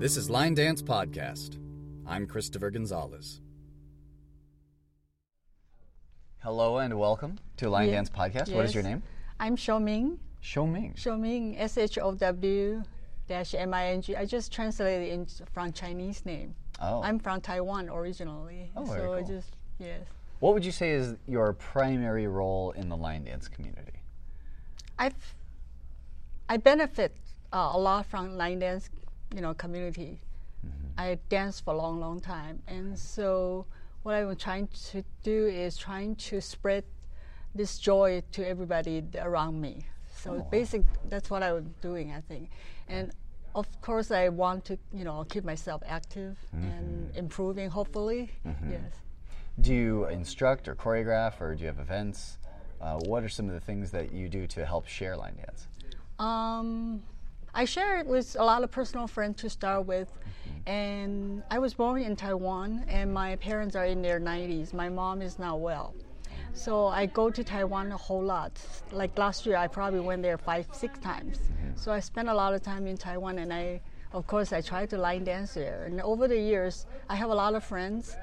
This is Line Dance Podcast. I'm Christopher Gonzalez. Hello and welcome to Line Yeah. Dance Podcast. What is your name? I'm Show-Ming. Show-Ming. Show-Ming, S H O W dash M I N G. I just translated it in, from Chinese name. Oh. I'm from Taiwan originally. Oh, so very I cool. just, yes. What would you say is your primary role in the line dance community? I've, I benefit uh, a lot from line dance, you know, community. I danced for a long, long time, and so what I'm trying to do is trying to spread this joy to everybody around me. So wow. basic, that's what I'm doing, I think, and of course I want to, you know, keep myself active and improving. Hopefully, yes. Do you instruct or choreograph, or do you have events? Uh, what are some of the things that you do to help share line dance? Um, I share it with a lot of personal friends to start with. Mm-hmm. And I was born in Taiwan, and my parents are in their 90s. My mom is not well. So I go to Taiwan a whole lot. Like last year, I probably went there five, six times. Mm-hmm. So I spent a lot of time in Taiwan, and I, of course, I try to line dance there. And over the years, I have a lot of friends,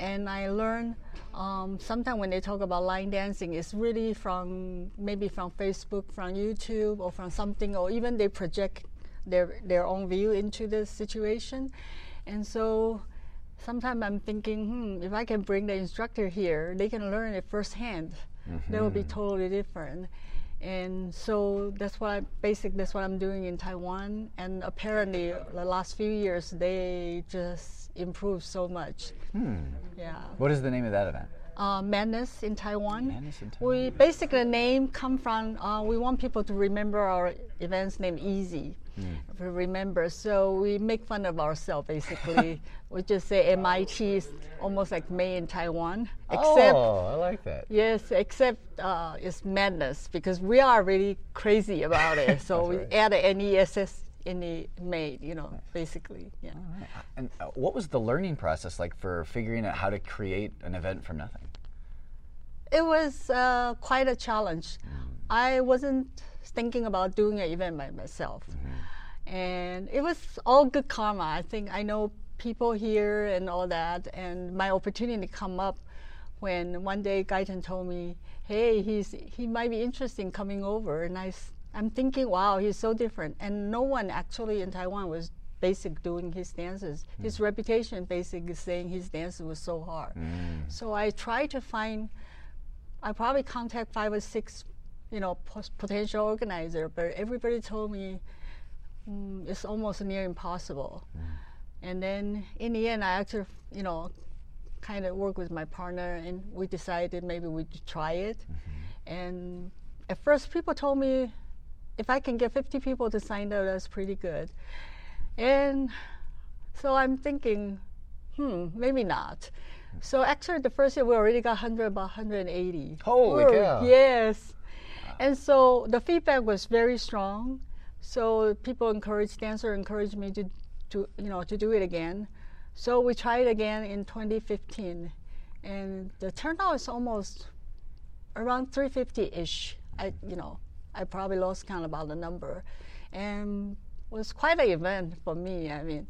and I learn um, sometimes when they talk about line dancing, it's really from maybe from Facebook, from YouTube, or from something, or even they project their their own view into the situation. And so sometimes I'm thinking, hmm, if I can bring the instructor here, they can learn it firsthand. That would be totally different. And so that's what I, basic that's what I'm doing in Taiwan. And apparently, the last few years they just improved so much. Yeah. What is the name of that event? Uh, Madness in Taiwan. Madness in Taiwan. We basically name come from uh, we want people to remember our events name easy. To remember, so we make fun of ourselves basically. we just say MIT is almost like May in Taiwan, except oh, I like that. Yes, except uh, it's madness because we are really crazy about it. So we right. add an NESS in the made, you know, basically. Yeah. And uh, what was the learning process like for figuring out how to create an event from nothing? It was uh, quite a challenge. I wasn't thinking about doing an event by myself. Mm-hmm. And it was all good karma. I think I know people here and all that. And my opportunity come up when one day Guyton told me, hey, he's, he might be interested in coming over. And I, I'm thinking, wow, he's so different. And no one actually in Taiwan was basic doing his dances. Mm. His reputation basically saying his dances was so hard. Mm. So I tried to find I probably contact five or six, you know, potential organizer, but everybody told me mm, it's almost near impossible. And then in the end, I actually, you know, kind of work with my partner, and we decided maybe we'd try it. And at first, people told me if I can get 50 people to sign up, that's pretty good. And so I'm thinking, hmm, maybe not. So actually, the first year we already got 100, about 180. Holy We're- cow. Yes. And so the feedback was very strong. So people encouraged, dancer encouraged me to, to, you know, to do it again. So we tried again in 2015, and the turnout is almost around 350-ish. I, you know, I probably lost count about the number, and was quite an event for me. I mean,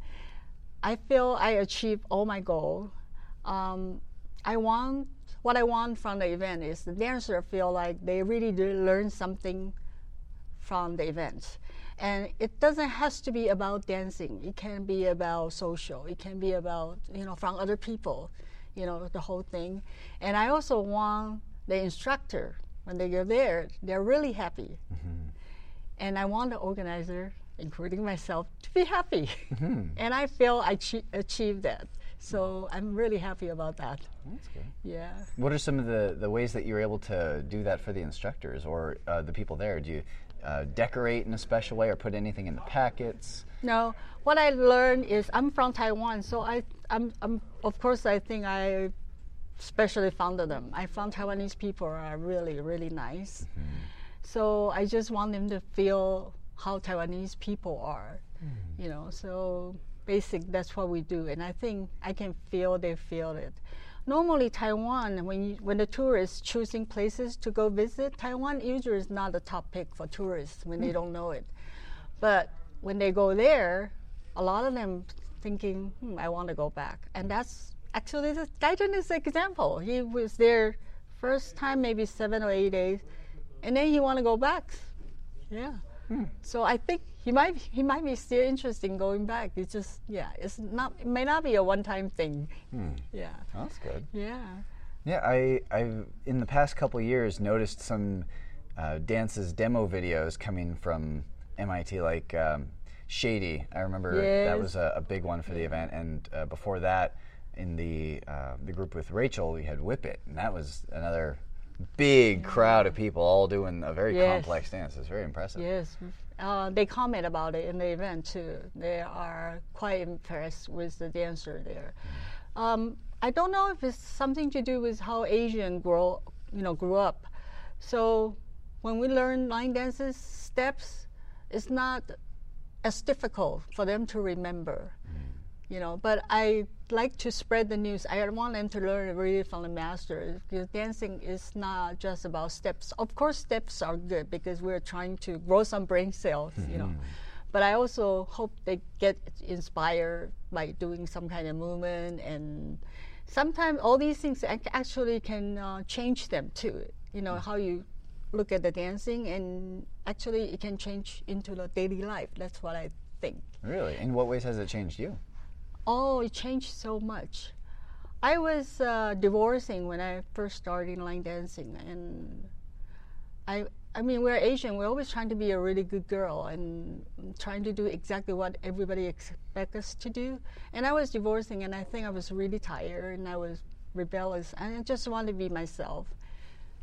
I feel I achieved all my goal. Um, I want what I want from the event is the dancer feel like they really did learn something from the event. And it doesn't has to be about dancing. It can be about social. It can be about, you know, from other people, you know, the whole thing. And I also want the instructor, when they go there, they're really happy. Mm-hmm. And I want the organizer, including myself, to be happy. Mm-hmm. and I feel I chi- achieved that. So I'm really happy about that. That's good. Yeah. What are some of the, the ways that you're able to do that for the instructors or uh, the people there? Do you uh, decorate in a special way or put anything in the packets? No, what I learned is I'm from Taiwan, so I, I'm, I'm, of course, I think I especially found them. I found Taiwanese people are really, really nice. So I just want them to feel how Taiwanese people are, you know. So basic, that's what we do, and I think I can feel they feel it. Normally, Taiwan, when you, when the tourists choosing places to go visit, Taiwan usually is not the top pick for tourists when they don't know it. But when they go there, a lot of them thinking, hmm, I want to go back. And that's actually the Guyton is the example. He was there first time maybe seven or eight days, and then he want to go back. Yeah. So I think he might he might be still interested in going back. It's just yeah, it's not it may not be a one time thing. Yeah. That's good. Yeah. Yeah, I, I've in the past couple years noticed some uh, dances demo videos coming from MIT, like um, Shady. I remember that was a, a big one for the event, and uh, before that, in the uh, the group with Rachel, we had Whip It, and that was another big crowd of people all doing a very Yes. complex dance. It's very impressive. Yes, uh, they comment about it in the event too. They are quite impressed with the dancer there. Um, I don't know if it's something to do with how Asian grow, you know, grew up. So when we learn line dances steps, it's not as difficult for them to remember. You know, but I like to spread the news. I want them to learn really from the master because dancing is not just about steps. Of course, steps are good because we're trying to grow some brain cells. You know, but I also hope they get inspired by doing some kind of movement and sometimes all these things actually can uh, change them too. You know how you look at the dancing and actually it can change into the daily life. That's what I think. Really? In what ways has it changed you? Oh, it changed so much. I was uh, divorcing when I first started line dancing, and I, I mean, we're Asian. We're always trying to be a really good girl and trying to do exactly what everybody expects us to do. And I was divorcing, and I think I was really tired, and I was rebellious, and I just wanted to be myself.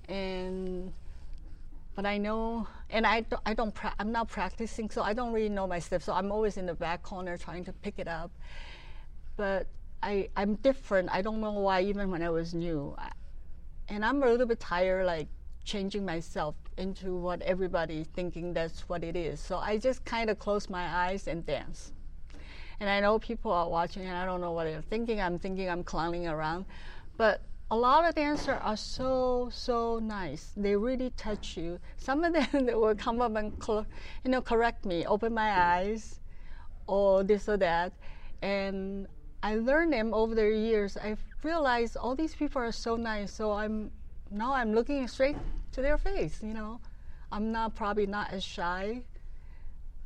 And but I know, and I don't, I don't, I'm not practicing, so I don't really know my steps. So I'm always in the back corner trying to pick it up. But I, I'm different. I don't know why, even when I was new, and I'm a little bit tired, like changing myself into what everybody thinking that's what it is. So I just kind of close my eyes and dance. And I know people are watching, and I don't know what they're thinking. I'm thinking I'm clowning around, but a lot of dancers are so so nice. They really touch you. Some of them they will come up and you know correct me, open my eyes, or this or that, and I learned them over the years. I realized all these people are so nice. So I'm now I'm looking straight to their face. You know, I'm not probably not as shy.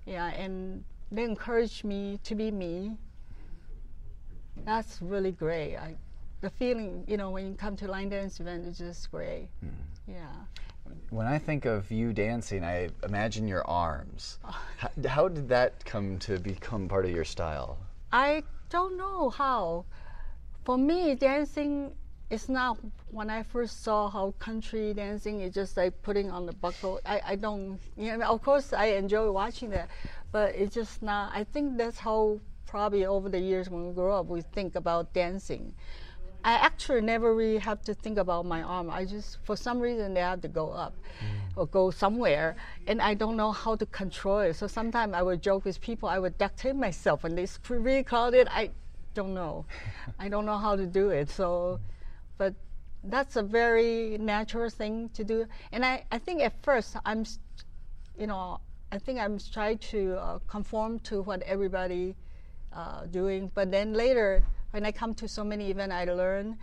Yeah, and they encourage me to be me. That's really great. I, the feeling, you know, when you come to line dance event is just great. Hmm. Yeah. When I think of you dancing, I imagine your arms. How, how did that come to become part of your style? I don't know how. For me, dancing is not when I first saw how country dancing is just like putting on the buckle. I, I don't, you know, of course I enjoy watching that, but it's just not, I think that's how probably over the years when we grow up, we think about dancing. I actually never really have to think about my arm. I just, for some reason, they have to go up or go somewhere, and I don't know how to control it. So sometimes I would joke with people, I would duct tape myself when they really crowded. I don't know. I don't know how to do it. So, but that's a very natural thing to do. And I, I think at first I'm, you know, I think I'm trying to uh, conform to what everybody uh, doing. But then later, when I come to so many events, I learn.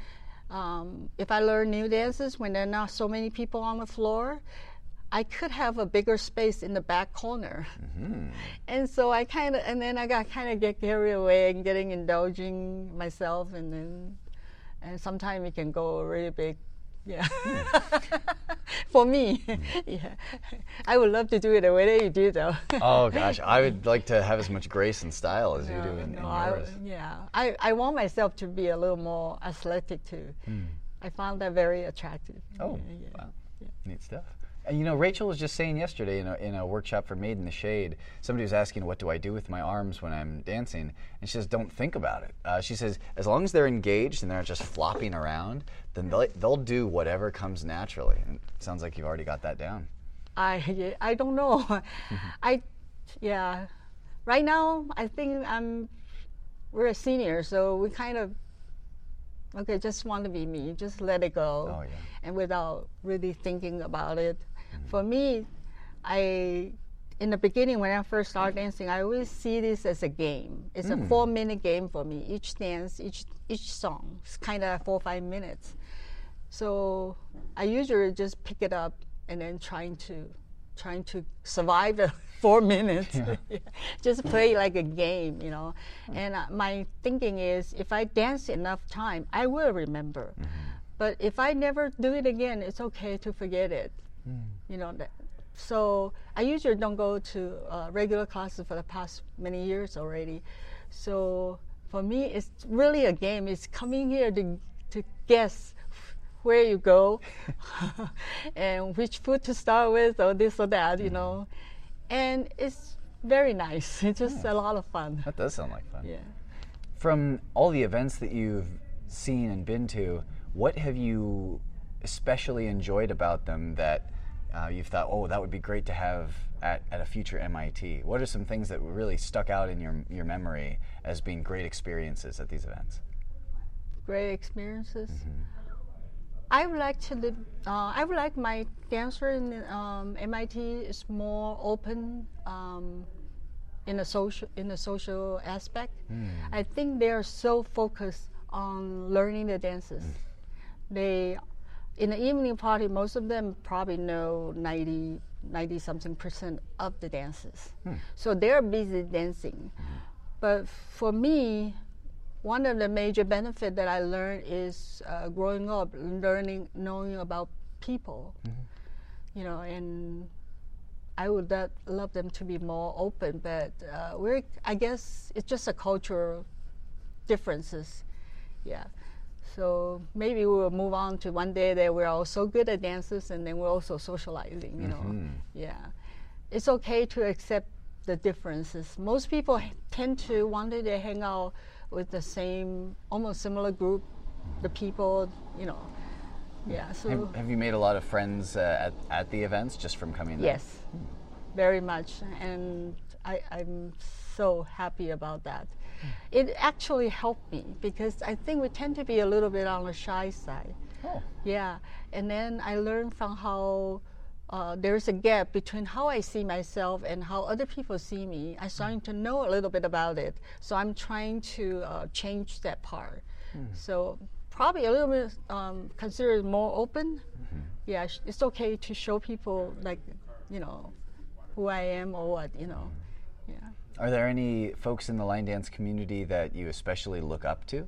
Um, if I learn new dances when there are not so many people on the floor, I could have a bigger space in the back corner. And so I kind of, and then I got kind of get carried away and getting indulging myself, and then, and sometimes it can go really big. Yeah. For me, yeah. I would love to do it the way that you do, though. Oh gosh, I would like to have as much grace and style as you do in, in No, I, yours. yeah, I, I want myself to be a little more athletic too. Hmm. I found that very attractive. Oh, yeah, yeah. wow. Neat stuff. And you know, Rachel was just saying yesterday in a, in a workshop for Made in the Shade, somebody was asking, What do I do with my arms when I'm dancing? And she says, Don't think about it. Uh, she says, As long as they're engaged and they're not just flopping around, then they'll, they'll do whatever comes naturally. And it sounds like you've already got that down. I I don't know. I yeah. Right now, I think I'm. We're a senior, so we kind of. Okay, just want to be me. Just let it go, Oh, yeah. and without really thinking about it. Mm-hmm. For me, I in the beginning when I first started dancing, I always see this as a game. It's a four minute game for me. Each dance, each each song, it's kind of four or five minutes. So I usually just pick it up and then trying to trying to survive the four minutes. just play like a game, you know. And uh, my thinking is, if I dance enough time, I will remember. But if I never do it again, it's okay to forget it. You know. That, so I usually don't go to uh, regular classes for the past many years already. So for me, it's really a game. It's coming here to to guess where you go and which food to start with or this or that, you know. And it's very nice. It's just a lot of fun. That does sound like fun. Yeah. From all the events that you've seen and been to, what have you especially enjoyed about them that uh, you've thought, oh, that would be great to have at, at a future MIT? What are some things that really stuck out in your, your memory as being great experiences at these events? Great experiences. I would like to live. Uh, I would like my dancer in um, MIT is more open um, in a social in a social aspect. I think they are so focused on learning the dances. They in the evening party, most of them probably know 90, 90 something percent of the dances. So they're busy dancing. But for me, one of the major benefits that I learned is uh, growing up, learning, knowing about people. You know, and I would that, love them to be more open, but uh, we're, I guess, it's just a cultural differences. Yeah. So maybe we will move on to one day that we're all so good at dances and then we're also socializing, you know. Yeah. It's okay to accept the differences. Most people h- tend to want to hang out with the same, almost similar group, the people, you know. Yeah. So Have, have you made a lot of friends uh, at, at the events just from coming there? yes, very much, and I, I'm so happy about that. It actually helped me because I think we tend to be a little bit on the shy side. Oh. Yeah, and then I learned from how uh, there's a gap between how I see myself and how other people see me. I'm starting to know a little bit about it, so I'm trying to uh, change that part. So probably a little bit um, considered more open. Yeah, sh- it's okay to show people like, you know, who I am or what, you know. Yeah. Are there any folks in the line dance community that you especially look up to?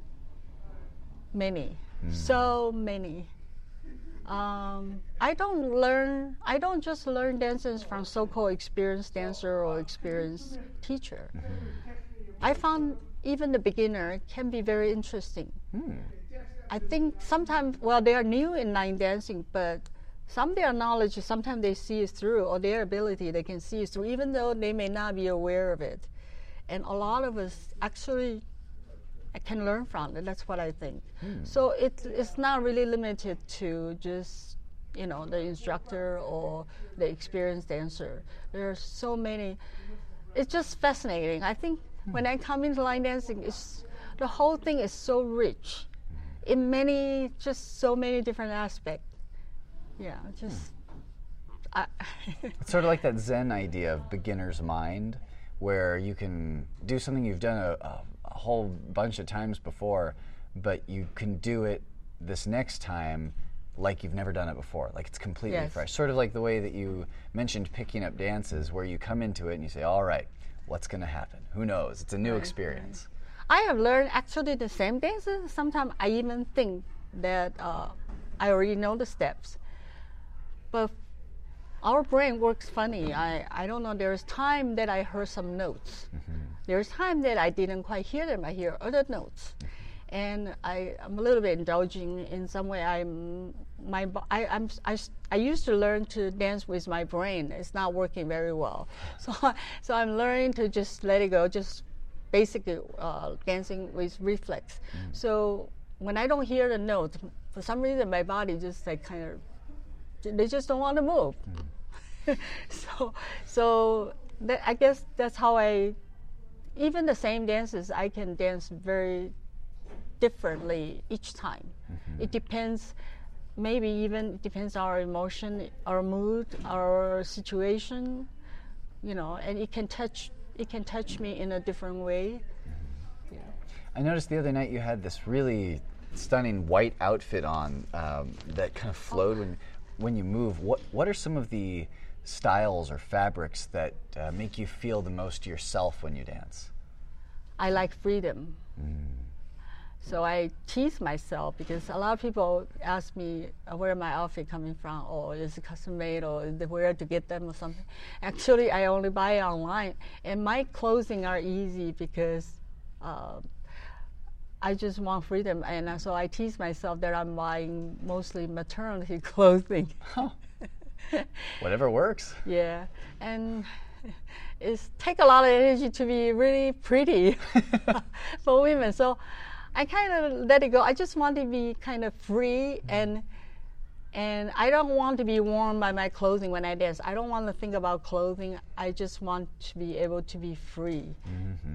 Many, hmm. so many. Um, I don't learn. I don't just learn dances from so-called experienced dancer or experienced teacher. Mm-hmm. I found even the beginner can be very interesting. Hmm. I think sometimes, well, they are new in line dancing, but some their knowledge, sometimes they see it through, or their ability, they can see it through, even though they may not be aware of it. And a lot of us actually can learn from it. That's what I think. Hmm. So it's it's not really limited to just you know the instructor or the experienced dancer. There are so many. It's just fascinating. I think hmm. when I come into line dancing, it's the whole thing is so rich in many just so many different aspects. Yeah, just. I It's sort of like that Zen idea of beginner's mind, where you can do something you've done a, a, a whole bunch of times before, but you can do it this next time like you've never done it before. Like it's completely Yes. fresh. Sort of like the way that you mentioned picking up dances, where you come into it and you say, all right, what's going to happen? Who knows? It's a new experience. I have learned actually the same dances. Sometimes I even think that uh, I already know the steps. But our brain works funny. I, I don't know. There's time that I heard some notes. There's time that I didn't quite hear them. I hear other notes. And I, I'm a little bit indulging in some way. I'm my I, I'm I, I used to learn to dance with my brain. It's not working very well, so so I'm learning to just let it go. Just basically uh, dancing with reflex. So when I don't hear the note, for some reason my body just like kind of they just don't want to move. so so that, I guess that's how I even the same dances I can dance very differently each time. It depends maybe even it depends on our emotion, our mood, our situation. you know, and it can touch it can touch me in a different way. I noticed the other night you had this really stunning white outfit on um, that kind of flowed when when you move. What what are some of the styles or fabrics that uh, make you feel the most yourself when you dance? I like freedom. So I tease myself because a lot of people ask me uh, where my outfit coming from, or is it custom made, or where to get them, or something. Actually, I only buy online, and my clothing are easy because uh, I just want freedom, and so I tease myself that I'm buying mostly maternity clothing. Whatever works. Yeah, and it take a lot of energy to be really pretty for women. So I kind of let it go. I just want to be kind of free and and I don't want to be worn by my clothing when I dance. I don't want to think about clothing. I just want to be able to be free.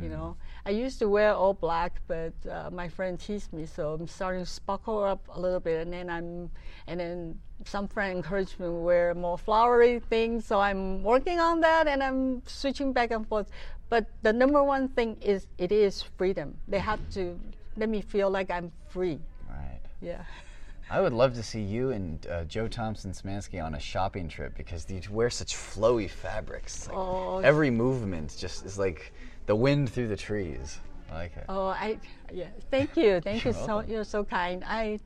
You know, I used to wear all black, but uh, my friend teased me, so I'm starting to sparkle up a little bit, and then I'm, and then some friend encouraged me to wear more flowery things, so I'm working on that, and I'm switching back and forth. But the number one thing is it is freedom. They have to let me feel like I'm free. Right. Yeah. I would love to see you and uh, Jo Thompson Szymanski on a shopping trip because you wear such flowy fabrics. Like Oh. Every movement just is like the wind through the trees. I like it. Oh, I yeah. Thank you, thank you You're so. welcome. You're so kind. I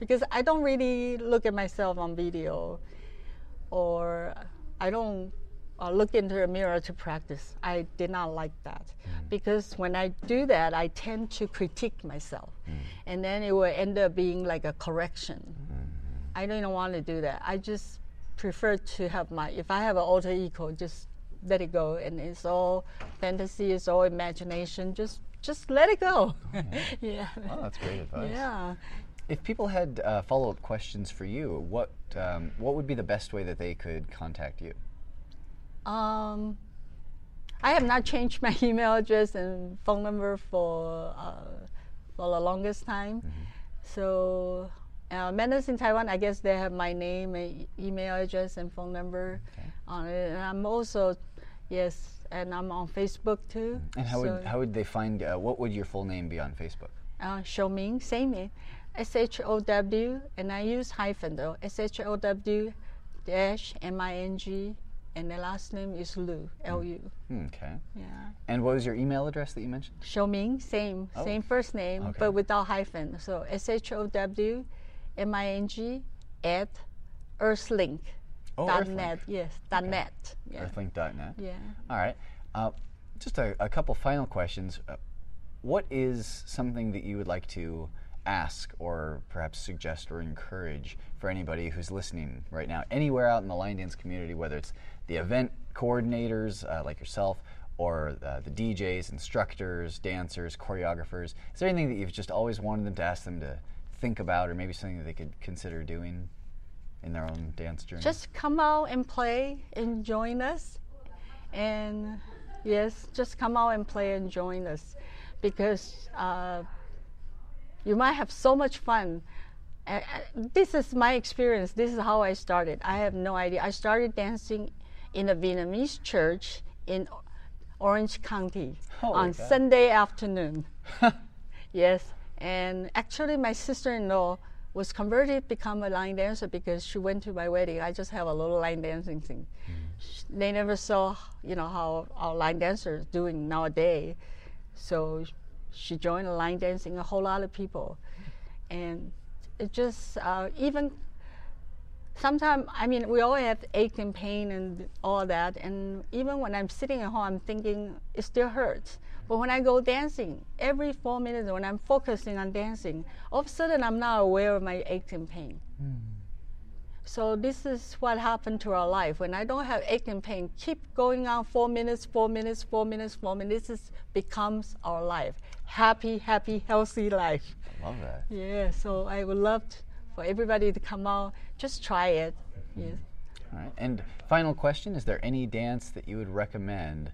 because I don't really look at myself on video, or I don't uh, look into a mirror to practice. I did not like that Mm. because when I do that, I tend to critique myself, Mm. and then it will end up being like a correction. Mm-hmm. I don't want to do that. I just prefer to have my if I have an alter ego, just let it go, and it's all fantasy, it's all imagination. Just just let it go. yeah. Oh, that's great advice. Yeah. If people had uh, follow-up questions for you, what um, what would be the best way that they could contact you? Um, I have not changed my email address and phone number for uh, for the longest time. So, uh, Madness in Taiwan, I guess they have my name, and email address, and phone number on it. And I'm also, yes, and I'm on Facebook too. And how would how would they find? Uh, what would your full name be on Facebook? uh, Show Ming, same name, S H O W, and I use hyphen though, S H O W dash M I N G, and the last name is Lu, L U. Hmm, Okay. Yeah. And what was your email address that you mentioned? Show Ming, same, Oh. same first name, Okay. but without hyphen. So S H O W M I N G at earthlink Oh, dot Earthlink. net. Yes, dot Okay. net. Yeah. Earthlink.net. Yeah. All right. Uh, just a, a couple final questions. Uh, what is something that you would like to ask or perhaps suggest or encourage for anybody who's listening right now, anywhere out in the line dance community, whether it's the event coordinators uh, like yourself or uh, the DJs, instructors, dancers, choreographers? Is there anything that you've just always wanted them to ask them to think about or maybe something that they could consider doing in their own dance journey? Just come out and play and join us. And yes, just come out and play and join us because uh, you might have so much fun. Uh, this is my experience. This is how I started. I have no idea. I started dancing in a Vietnamese church in Orange County Holy on cow. Sunday afternoon. Yes, and actually, my sister-in-law was converted to become a line dancer because she went to my wedding. I just have a little line dancing thing. Sh- They never saw, you know, how our line dancers doing nowadays. So she joined line dancing. A whole lot of people, and it just uh, even sometimes I mean we all have ache and pain and all that. And even when I'm sitting at home I'm thinking it still hurts. But when I go dancing every four minutes when I'm focusing on dancing all of a sudden I'm not aware of my ache and pain so this is what happened to our life when I don't have ache and pain keep going on four minutes four minutes four minutes four minutes this is, becomes our life happy happy healthy life I Love that. yeah, so I would love t- for everybody to come out, just try it. Yes. All right. And final question: Is there any dance that you would recommend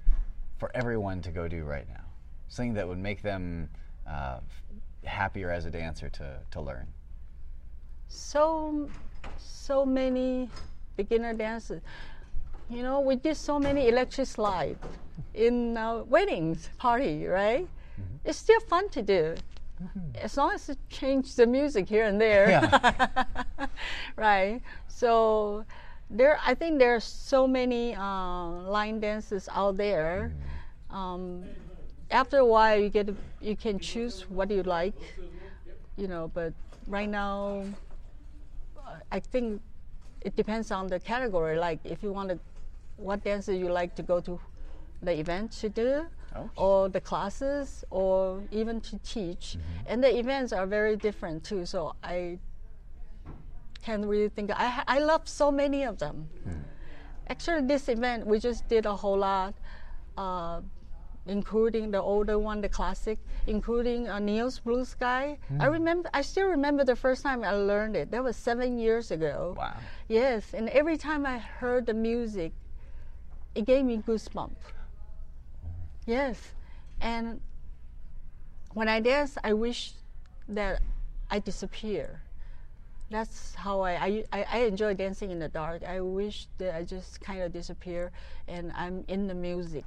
for everyone to go do right now? Something that would make them uh, happier as a dancer to, to learn. So, so many beginner dancers. you know, we did so many electric slide in uh, weddings party, right? Mm-hmm. It's still fun to do, as long as it change the music here and there, right? So there, I think there are so many uh, line dances out there. Um, after a while, you get you can choose what you like, you know. But right now, I think it depends on the category. Like if you want to, what dances you like to go to the event to do, Oh. or the classes, or even to teach. And the events are very different too. So I can't really think. I I love so many of them. Actually, this event we just did a whole lot. Uh, including the older one, the classic, including uh, Neil's Blue Sky. I remember, I still remember the first time I learned it. That was seven years ago. Wow. Yes, and every time I heard the music, it gave me goosebumps. Yes, and when I dance, I wish that I disappear. That's how I, I, I enjoy dancing in the dark. I wish that I just kind of disappear and I'm in the music.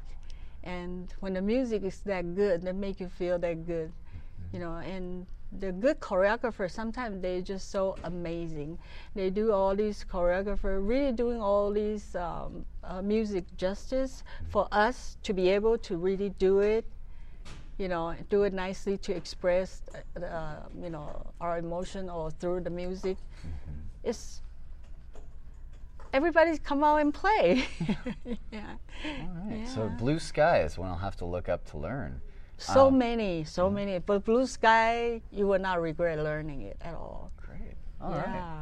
And when the music is that good, they make you feel that good, you know. And the good choreographers, sometimes they're just so amazing. They do all these choreographer, really doing all these um, uh, music justice for us to be able to really do it you know, do it nicely to express, uh, uh, you know, our emotion or through the music. It's everybody's come out and play. yeah. All right. So Blue Sky is one I'll have to look up to learn. So Um, many, so many. But Blue Sky, you will not regret learning it at all. Great. All right. yeah.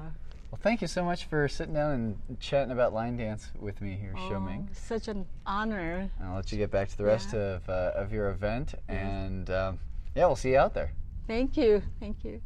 Well, thank you so much for sitting down and chatting about line dance with me here, Oh, Show-Ming. such an honor. I'll let you get back to the rest Yeah. of, uh, of your event, and um, yeah, we'll see you out there. Thank you. Thank you.